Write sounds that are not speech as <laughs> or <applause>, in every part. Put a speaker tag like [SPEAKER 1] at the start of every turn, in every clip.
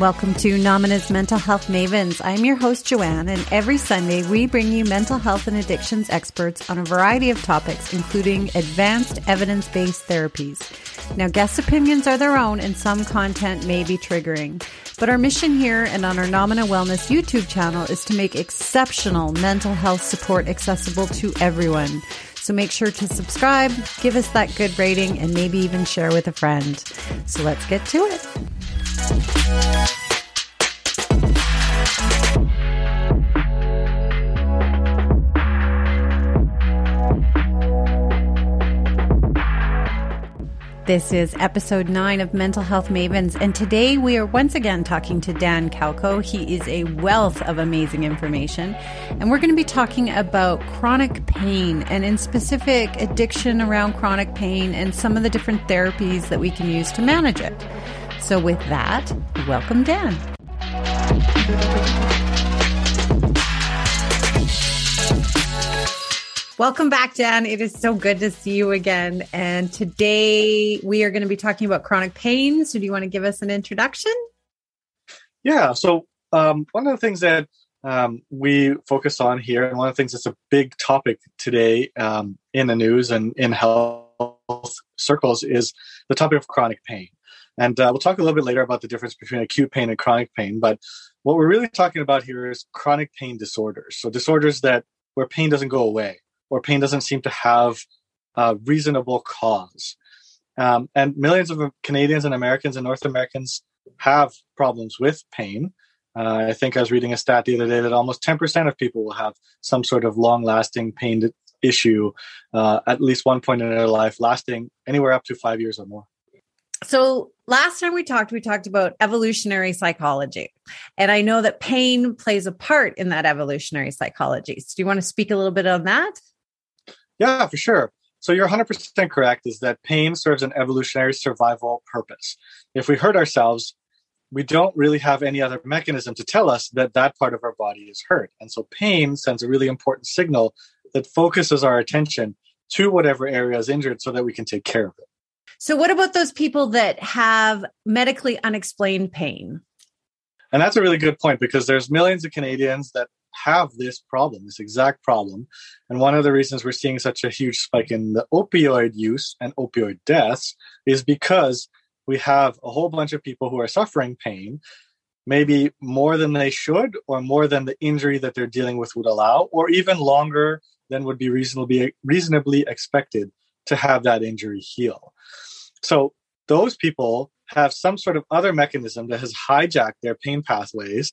[SPEAKER 1] Welcome to Nomina's Mental Health Mavens. I'm your host, Joanne, and every Sunday we bring you mental health and addictions experts on a variety of topics, including advanced evidence based therapies. Now, guest opinions are their own, and some content may be triggering. But our mission here and on our Nomina Wellness YouTube channel is to make exceptional mental health support accessible to everyone. So make sure to subscribe, give us that good rating, and maybe even share with a friend. So let's get to it. This is episode nine of Mental Health Mavens, and today we are once again talking to Dan Klco. He is a wealth of amazing information, and we're going to be talking about chronic pain and, in specific, addiction around chronic pain and some of the different therapies that we can use to manage it. So, with that, welcome, Dan. Welcome back, Dan. It is so good to see you again. And today we are going to be talking about chronic pain. So, do you want to give us an introduction?
[SPEAKER 2] Yeah. So, um, one of the things that um, we focus on here, and one of the things that's a big topic today um, in the news and in health circles, is the topic of chronic pain. And uh, we'll talk a little bit later about the difference between acute pain and chronic pain. But what we're really talking about here is chronic pain disorders. So, disorders that where pain doesn't go away or pain doesn't seem to have a reasonable cause. Um, and millions of Canadians and Americans and North Americans have problems with pain. Uh, I think I was reading a stat the other day that almost 10% of people will have some sort of long lasting pain issue uh, at least one point in their life, lasting anywhere up to five years or more.
[SPEAKER 1] So, last time we talked, we talked about evolutionary psychology. And I know that pain plays a part in that evolutionary psychology. So, do you want to speak a little bit on that?
[SPEAKER 2] Yeah, for sure. So you're 100% correct is that pain serves an evolutionary survival purpose. If we hurt ourselves, we don't really have any other mechanism to tell us that that part of our body is hurt. And so pain sends a really important signal that focuses our attention to whatever area is injured so that we can take care of it.
[SPEAKER 1] So, what about those people that have medically unexplained pain?
[SPEAKER 2] And that's a really good point because there's millions of Canadians that have this problem, this exact problem. And one of the reasons we're seeing such a huge spike in the opioid use and opioid deaths is because we have a whole bunch of people who are suffering pain, maybe more than they should, or more than the injury that they're dealing with would allow, or even longer than would be reasonably reasonably expected to have that injury heal. So those people have some sort of other mechanism that has hijacked their pain pathways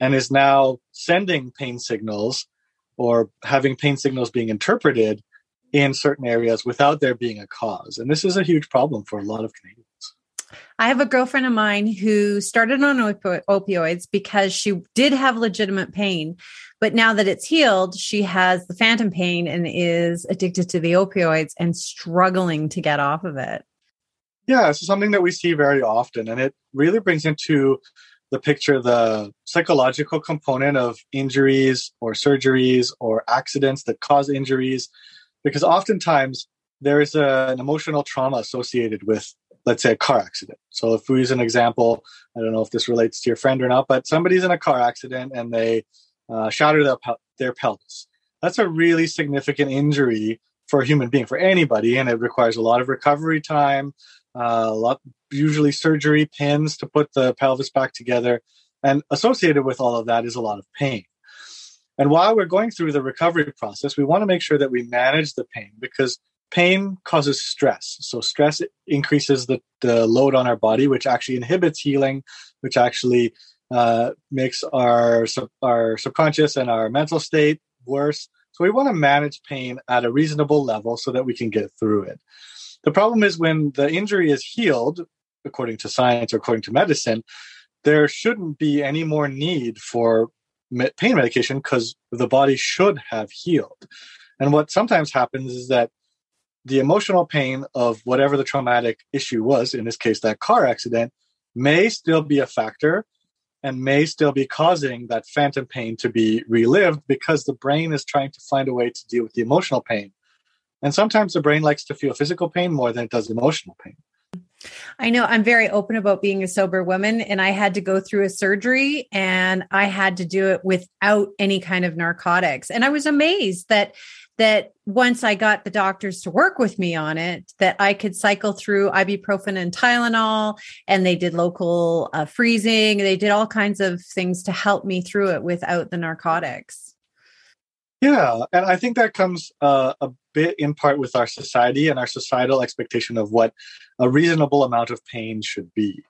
[SPEAKER 2] and is now sending pain signals or having pain signals being interpreted in certain areas without there being a cause. And this is a huge problem for a lot of Canadians.
[SPEAKER 1] I have a girlfriend of mine who started on opioids because she did have legitimate pain. But now that it's healed, she has the phantom pain and is addicted to the opioids and struggling to get off of it.
[SPEAKER 2] Yeah, it's something that we see very often. And it really brings into the picture the psychological component of injuries or surgeries or accidents that cause injuries because oftentimes there is a, an emotional trauma associated with let's say a car accident so if we use an example i don't know if this relates to your friend or not but somebody's in a car accident and they uh, shatter their, their pelvis. That's a really significant injury for a human being for anybody and it requires a lot of recovery time uh, a lot usually surgery pins to put the pelvis back together and associated with all of that is a lot of pain. And while we're going through the recovery process we want to make sure that we manage the pain because pain causes stress. So stress increases the, the load on our body which actually inhibits healing which actually uh, makes our our subconscious and our mental state worse so we want to manage pain at a reasonable level so that we can get through it the problem is when the injury is healed, according to science or according to medicine, there shouldn't be any more need for pain medication because the body should have healed. And what sometimes happens is that the emotional pain of whatever the traumatic issue was, in this case, that car accident, may still be a factor and may still be causing that phantom pain to be relived because the brain is trying to find a way to deal with the emotional pain. And sometimes the brain likes to feel physical pain more than it does emotional pain.
[SPEAKER 1] I know I'm very open about being a sober woman, and I had to go through a surgery and I had to do it without any kind of narcotics. And I was amazed that that once I got the doctors to work with me on it, that I could cycle through ibuprofen and Tylenol, and they did local uh, freezing. They did all kinds of things to help me through it without the narcotics.
[SPEAKER 2] Yeah, and I think that comes uh, a bit in part with our society and our societal expectation of what a reasonable amount of pain should be.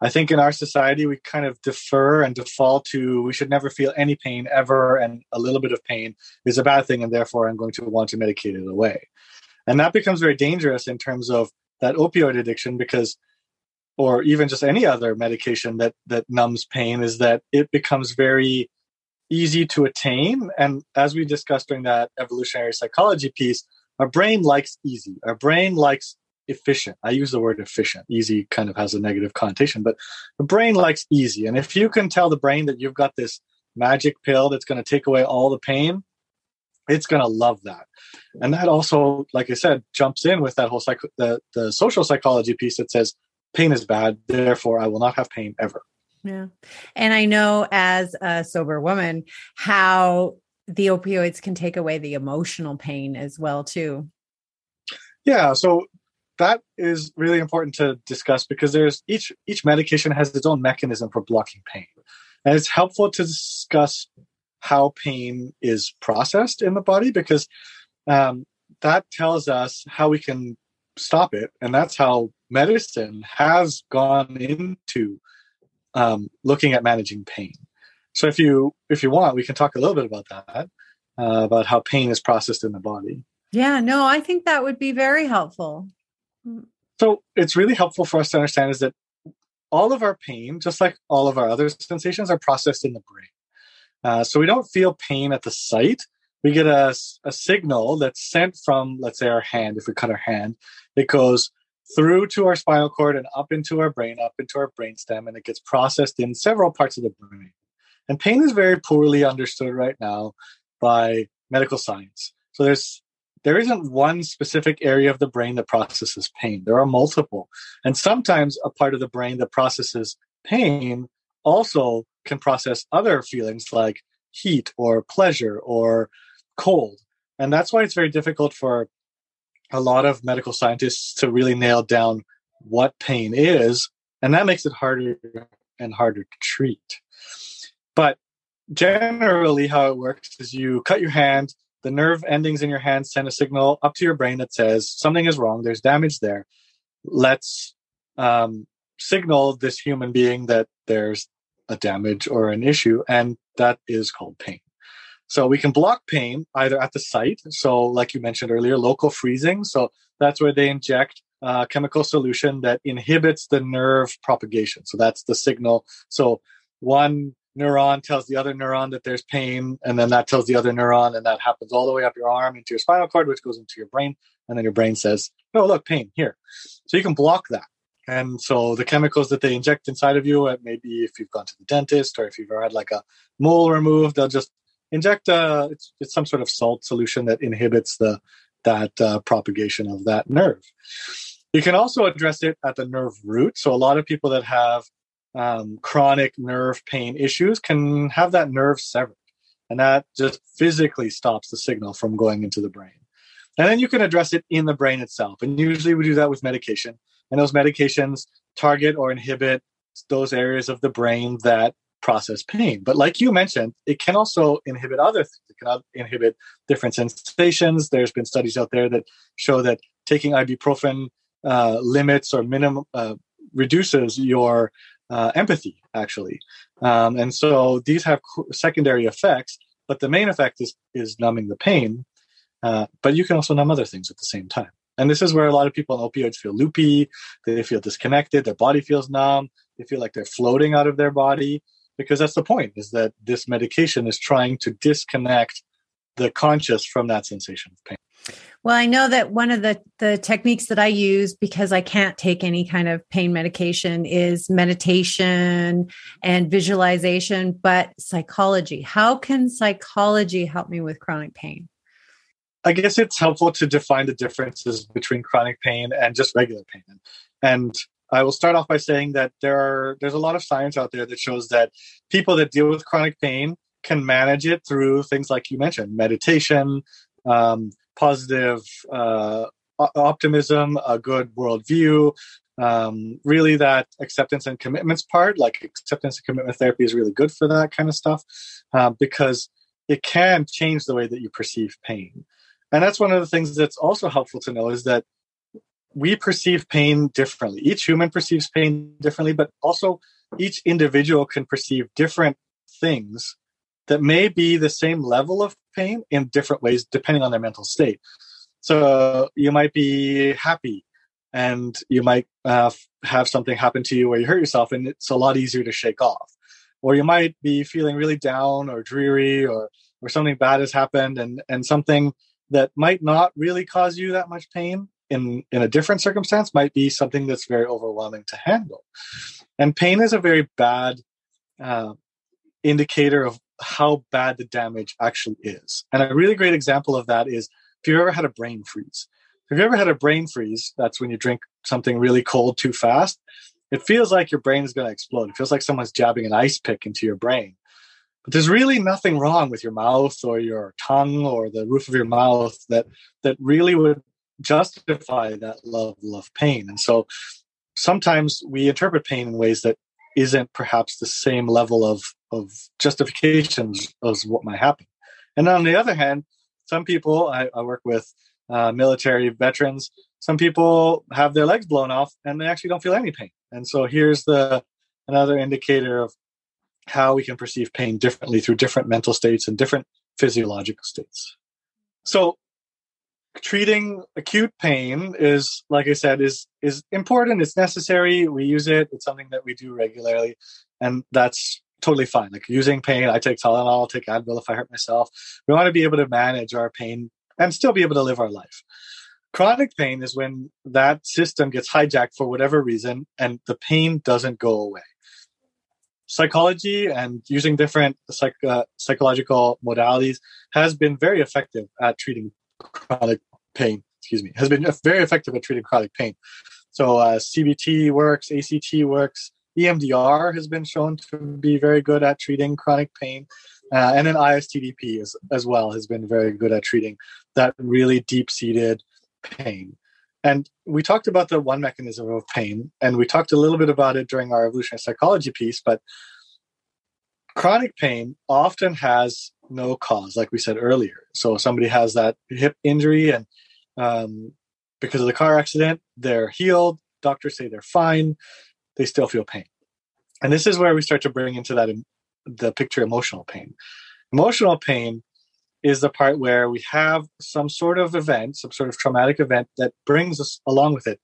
[SPEAKER 2] I think in our society, we kind of defer and default to we should never feel any pain ever, and a little bit of pain is a bad thing, and therefore I'm going to want to medicate it away. And that becomes very dangerous in terms of that opioid addiction because or even just any other medication that that numbs pain is that it becomes very easy to attain and as we discussed during that evolutionary psychology piece our brain likes easy our brain likes efficient. I use the word efficient. Easy kind of has a negative connotation, but the brain likes easy. And if you can tell the brain that you've got this magic pill that's going to take away all the pain, it's going to love that. And that also, like I said, jumps in with that whole psych- the, the social psychology piece that says pain is bad, therefore I will not have pain ever.
[SPEAKER 1] Yeah. And I know as a sober woman how the opioids can take away the emotional pain as well too.
[SPEAKER 2] Yeah, so that is really important to discuss because there's each each medication has its own mechanism for blocking pain. And it's helpful to discuss how pain is processed in the body because um, that tells us how we can stop it. And that's how medicine has gone into um, looking at managing pain. So if you if you want we can talk a little bit about that uh, about how pain is processed in the body.
[SPEAKER 1] Yeah no i think that would be very helpful
[SPEAKER 2] so it's really helpful for us to understand is that all of our pain, just like all of our other sensations, are processed in the brain. Uh, so we don't feel pain at the site. We get a, a signal that's sent from, let's say, our hand. If we cut our hand, it goes through to our spinal cord and up into our brain, up into our brainstem, and it gets processed in several parts of the brain. And pain is very poorly understood right now by medical science. So there's there isn't one specific area of the brain that processes pain. There are multiple. And sometimes a part of the brain that processes pain also can process other feelings like heat or pleasure or cold. And that's why it's very difficult for a lot of medical scientists to really nail down what pain is. And that makes it harder and harder to treat. But generally, how it works is you cut your hand, the nerve endings in your hand send a signal up to your brain that says something is wrong, there's damage there. Let's um, signal this human being that there's a damage or an issue, and that is called pain. So we can block pain either at the site, so like you mentioned earlier, local freezing. So that's where they inject a chemical solution that inhibits the nerve propagation. So that's the signal. So one neuron tells the other neuron that there's pain, and then that tells the other neuron, and that happens all the way up your arm into your spinal cord, which goes into your brain, and then your brain says, "Oh, look, pain here." So you can block that. And so the chemicals that they inject inside of you, uh, maybe if you've gone to the dentist or if you've ever had like a mole removed, they'll just inject a uh, it's, it's some sort of salt solution that inhibits the that uh, propagation of that nerve. You can also address it at the nerve root. So a lot of people that have um, chronic nerve pain issues can have that nerve severed. And that just physically stops the signal from going into the brain. And then you can address it in the brain itself. And usually we do that with medication. And those medications target or inhibit those areas of the brain that process pain. But like you mentioned, it can also inhibit other things. It can inhibit different sensations. There's been studies out there that show that taking ibuprofen uh, limits or minimum uh, reduces your uh, empathy, actually. Um, and so these have secondary effects, but the main effect is, is numbing the pain. Uh, but you can also numb other things at the same time. And this is where a lot of people on opioids feel loopy, they feel disconnected, their body feels numb, they feel like they're floating out of their body, because that's the point, is that this medication is trying to disconnect the conscious from that sensation of pain.
[SPEAKER 1] Well, I know that one of the, the techniques that I use because I can't take any kind of pain medication is meditation and visualization, but psychology. How can psychology help me with chronic pain?
[SPEAKER 2] I guess it's helpful to define the differences between chronic pain and just regular pain. And I will start off by saying that there are there's a lot of science out there that shows that people that deal with chronic pain can manage it through things like you mentioned, meditation, um, positive uh, optimism, a good worldview, um, really that acceptance and commitments part. Like acceptance and commitment therapy is really good for that kind of stuff uh, because it can change the way that you perceive pain. And that's one of the things that's also helpful to know is that we perceive pain differently. Each human perceives pain differently, but also each individual can perceive different things that may be the same level of pain in different ways depending on their mental state. So you might be happy and you might uh, have something happen to you where you hurt yourself and it's a lot easier to shake off. Or you might be feeling really down or dreary or, or something bad has happened and, and something that might not really cause you that much pain in, in a different circumstance might be something that's very overwhelming to handle. And pain is a very bad uh, indicator of how bad the damage actually is. And a really great example of that is if you've ever had a brain freeze. If you've ever had a brain freeze? That's when you drink something really cold too fast. It feels like your brain is going to explode. It feels like someone's jabbing an ice pick into your brain. But there's really nothing wrong with your mouth or your tongue or the roof of your mouth that that really would justify that level of pain. And so sometimes we interpret pain in ways that isn't perhaps the same level of of justifications as what might happen. And on the other hand, some people I, I work with uh, military veterans. Some people have their legs blown off and they actually don't feel any pain. And so here's the another indicator of how we can perceive pain differently through different mental states and different physiological states. So treating acute pain is like I said is is important, it's necessary, we use it, it's something that we do regularly and that's totally fine. Like using pain, I take Tylenol, I'll take Advil if I hurt myself. We want to be able to manage our pain and still be able to live our life. Chronic pain is when that system gets hijacked for whatever reason and the pain doesn't go away. Psychology and using different psych, uh, psychological modalities has been very effective at treating chronic pain. Excuse me, has been very effective at treating chronic pain. So uh, CBT works, ACT works, EMDR has been shown to be very good at treating chronic pain. Uh, and then ISTDP is, as well has been very good at treating that really deep seated pain. And we talked about the one mechanism of pain, and we talked a little bit about it during our evolutionary psychology piece, but chronic pain often has no cause, like we said earlier. So somebody has that hip injury, and um, because of the car accident, they're healed. Doctors say they're fine. They still feel pain. And this is where we start to bring into that the picture emotional pain. Emotional pain is the part where we have some sort of event, some sort of traumatic event that brings us along with it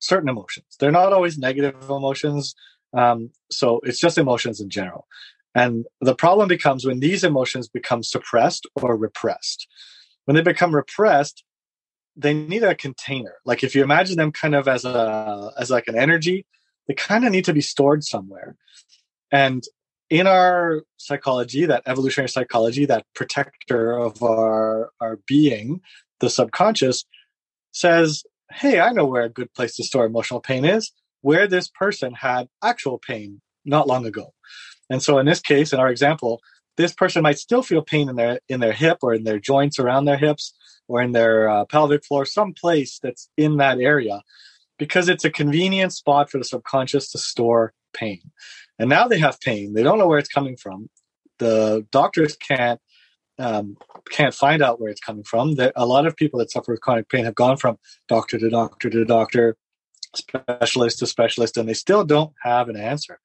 [SPEAKER 2] certain emotions. They're not always negative emotions. Um, so it's just emotions in general. And the problem becomes when these emotions become suppressed or repressed. When they become repressed, they need a container. Like if you imagine them kind of as a as like an energy, they kind of need to be stored somewhere. And in our psychology, that evolutionary psychology, that protector of our, our being, the subconscious, says, Hey, I know where a good place to store emotional pain is, where this person had actual pain not long ago. And so in this case, in our example, this person might still feel pain in their in their hip or in their joints around their hips or in their uh, pelvic floor, some place that's in that area, because it's a convenient spot for the subconscious to store pain. And now they have pain. They don't know where it's coming from. The doctors can't um, can't find out where it's coming from. That a lot of people that suffer with chronic pain have gone from doctor to doctor to doctor specialist to specialist and they still don't have an answer.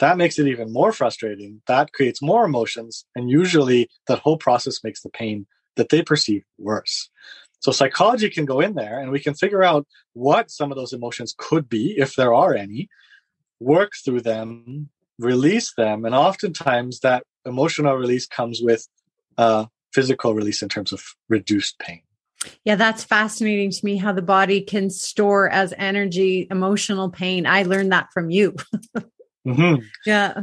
[SPEAKER 2] That makes it even more frustrating. That creates more emotions and usually that whole process makes the pain that they perceive worse so psychology can go in there and we can figure out what some of those emotions could be if there are any work through them, release them, and oftentimes that emotional release comes with uh, physical release in terms of reduced pain.
[SPEAKER 1] Yeah, that's fascinating to me how the body can store as energy emotional pain. I learned that from you. <laughs> mm-hmm. Yeah.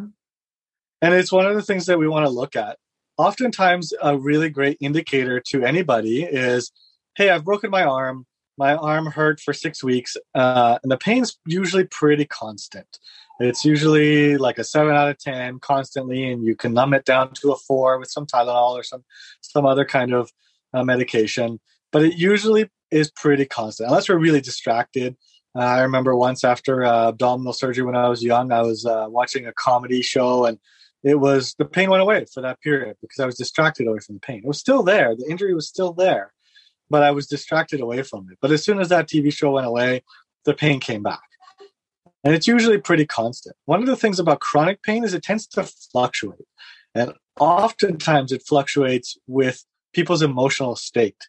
[SPEAKER 2] And it's one of the things that we want to look at. Oftentimes, a really great indicator to anybody is hey, I've broken my arm my arm hurt for six weeks, uh, and the pain's usually pretty constant. It's usually like a seven out of ten constantly, and you can numb it down to a four with some Tylenol or some some other kind of uh, medication. But it usually is pretty constant, unless we're really distracted. Uh, I remember once after uh, abdominal surgery when I was young, I was uh, watching a comedy show, and it was the pain went away for that period because I was distracted away from the pain. It was still there, the injury was still there, but I was distracted away from it. But as soon as that TV show went away, the pain came back and it's usually pretty constant. One of the things about chronic pain is it tends to fluctuate, and oftentimes it fluctuates with people's emotional state.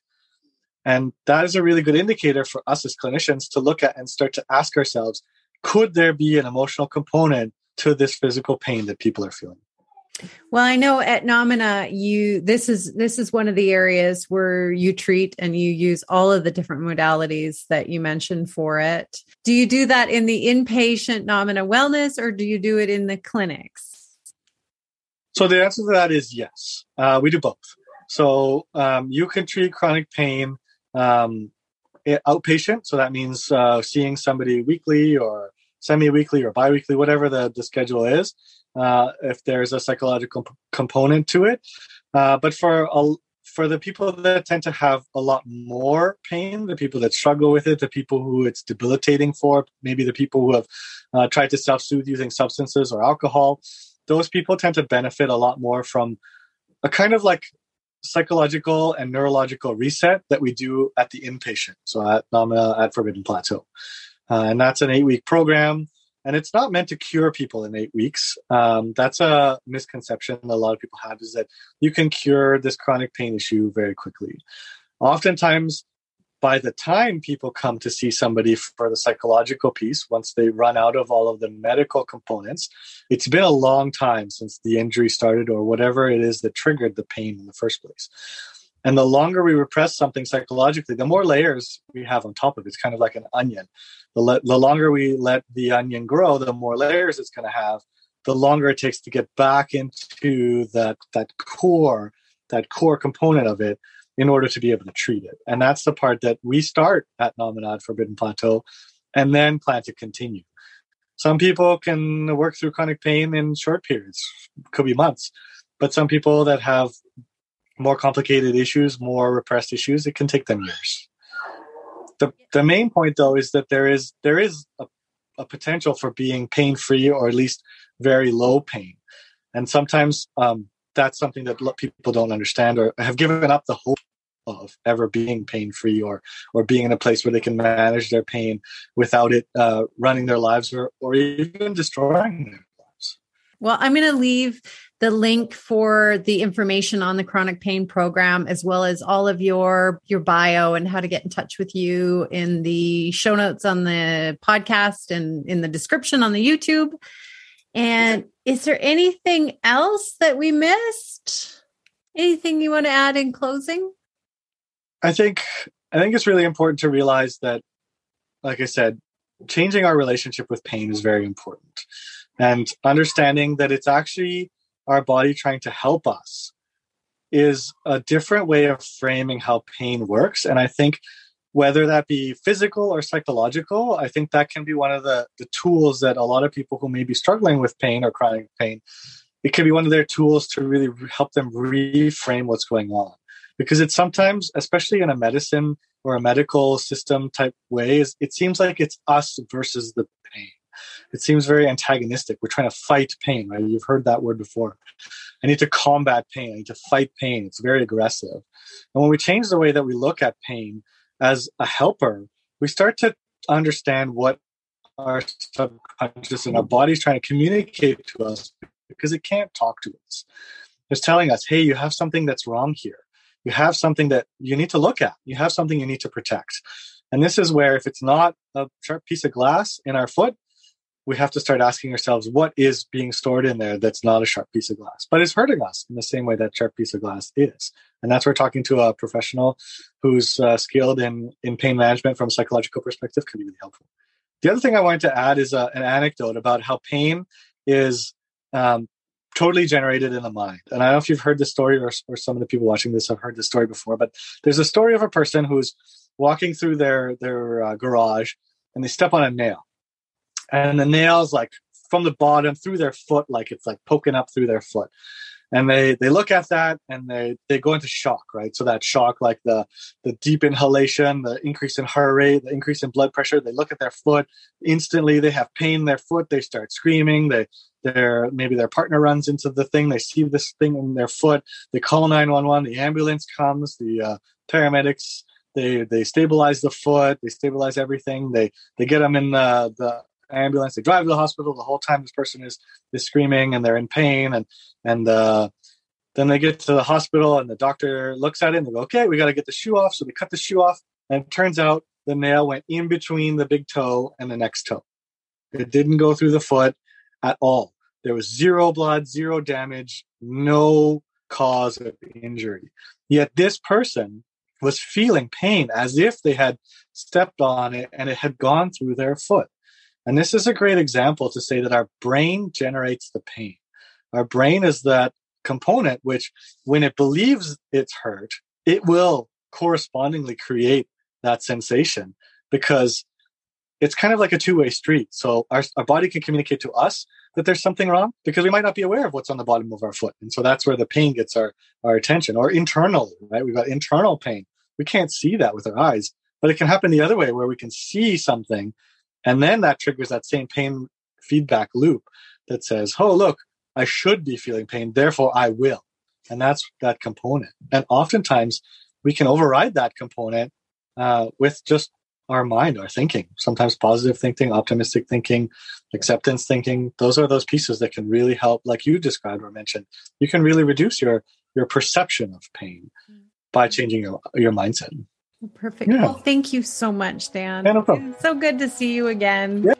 [SPEAKER 2] And that is a really good indicator for us as clinicians to look at and start to ask ourselves could there be an emotional component to this physical pain that people are feeling?
[SPEAKER 1] Well, I know at Nomina you this is this is one of the areas where you treat and you use all of the different modalities that you mentioned for it. Do you do that in the inpatient Nomina wellness or do you do it in the clinics?
[SPEAKER 2] So the answer to that is yes. Uh, we do both. So um, you can treat chronic pain um, outpatient. So that means uh, seeing somebody weekly or semi-weekly or bi-weekly whatever the, the schedule is uh, if there's a psychological p- component to it. Uh, but for a, for the people that tend to have a lot more pain, the people that struggle with it, the people who it's debilitating for, maybe the people who have uh, tried to self soothe using substances or alcohol, those people tend to benefit a lot more from a kind of like psychological and neurological reset that we do at the inpatient. So at Nomina at Forbidden Plateau. Uh, and that's an eight week program and it's not meant to cure people in eight weeks. Um, that's a misconception that a lot of people have is that you can cure this chronic pain issue very quickly. Oftentimes, by the time people come to see somebody for the psychological piece, once they run out of all of the medical components, it's been a long time since the injury started or whatever it is that triggered the pain in the first place. And the longer we repress something psychologically, the more layers we have on top of it. It's kind of like an onion. The, le- the longer we let the onion grow, the more layers it's going to have. The longer it takes to get back into that that core, that core component of it, in order to be able to treat it. And that's the part that we start at Nomina at Forbidden Plateau, and then plan to continue. Some people can work through chronic pain in short periods, could be months, but some people that have more complicated issues, more repressed issues, it can take them years. The the main point though is that there is there is a, a potential for being pain free or at least very low pain, and sometimes um, that's something that people don't understand or have given up the hope of ever being pain free or or being in a place where they can manage their pain without it uh, running their lives or or even destroying their lives.
[SPEAKER 1] Well, I'm going to leave the link for the information on the chronic pain program as well as all of your your bio and how to get in touch with you in the show notes on the podcast and in the description on the YouTube. And is there anything else that we missed? Anything you want to add in closing?
[SPEAKER 2] I think I think it's really important to realize that like I said, changing our relationship with pain is very important. And understanding that it's actually our body trying to help us is a different way of framing how pain works. And I think whether that be physical or psychological, I think that can be one of the, the tools that a lot of people who may be struggling with pain or chronic pain, it can be one of their tools to really help them reframe what's going on. Because it's sometimes, especially in a medicine or a medical system type way, it seems like it's us versus the pain it seems very antagonistic. We're trying to fight pain, right? You've heard that word before. I need to combat pain. I need to fight pain. It's very aggressive. And when we change the way that we look at pain as a helper, we start to understand what our subconscious and our body's trying to communicate to us because it can't talk to us. It's telling us, hey, you have something that's wrong here. You have something that you need to look at. You have something you need to protect. And this is where, if it's not a sharp piece of glass in our foot, we have to start asking ourselves what is being stored in there that's not a sharp piece of glass, but is hurting us in the same way that sharp piece of glass is. And that's where talking to a professional who's uh, skilled in, in pain management from a psychological perspective can be really helpful. The other thing I wanted to add is uh, an anecdote about how pain is um, totally generated in the mind. And I don't know if you've heard the story or, or some of the people watching this have heard the story before, but there's a story of a person who's walking through their their uh, garage and they step on a nail, and the nail's like from the bottom through their foot, like it's like poking up through their foot. And they they look at that and they they go into shock, right? So that shock, like the the deep inhalation, the increase in heart rate, the increase in blood pressure. They look at their foot instantly. They have pain in their foot. They start screaming. They their maybe their partner runs into the thing. They see this thing in their foot. They call nine one one. The ambulance comes. The uh, paramedics they they stabilize the foot. They stabilize everything. They they get them in the the ambulance. They drive to the hospital. The whole time this person is is screaming and they're in pain and and uh, then they get to the hospital and the doctor looks at it and they go, okay, we got to get the shoe off. So they cut the shoe off and it turns out the nail went in between the big toe and the next toe. It didn't go through the foot at all. There was zero blood, zero damage, no cause of injury. Yet this person was feeling pain as if they had stepped on it and it had gone through their foot. And this is a great example to say that our brain generates the pain. Our brain is that component which, when it believes it's hurt, it will correspondingly create that sensation because it's kind of like a two-way street. So our, our body can communicate to us that there's something wrong because we might not be aware of what's on the bottom of our foot. And so that's where the pain gets our, our attention or internally, right? We've got internal pain. We can't see that with our eyes, but it can happen the other way where we can see something and then that triggers that same pain feedback loop that says, oh, look, I should be feeling pain, therefore I will. And that's that component. And oftentimes we can override that component uh, with just our mind, our thinking, sometimes positive thinking, optimistic thinking, acceptance thinking. Those are those pieces that can really help, like you described or mentioned. You can really reduce your your perception of pain mm-hmm. by changing your, your mindset.
[SPEAKER 1] Perfect. Yeah. Well, thank you so much, Dan. Yeah, no. So good to see you again. Yeah.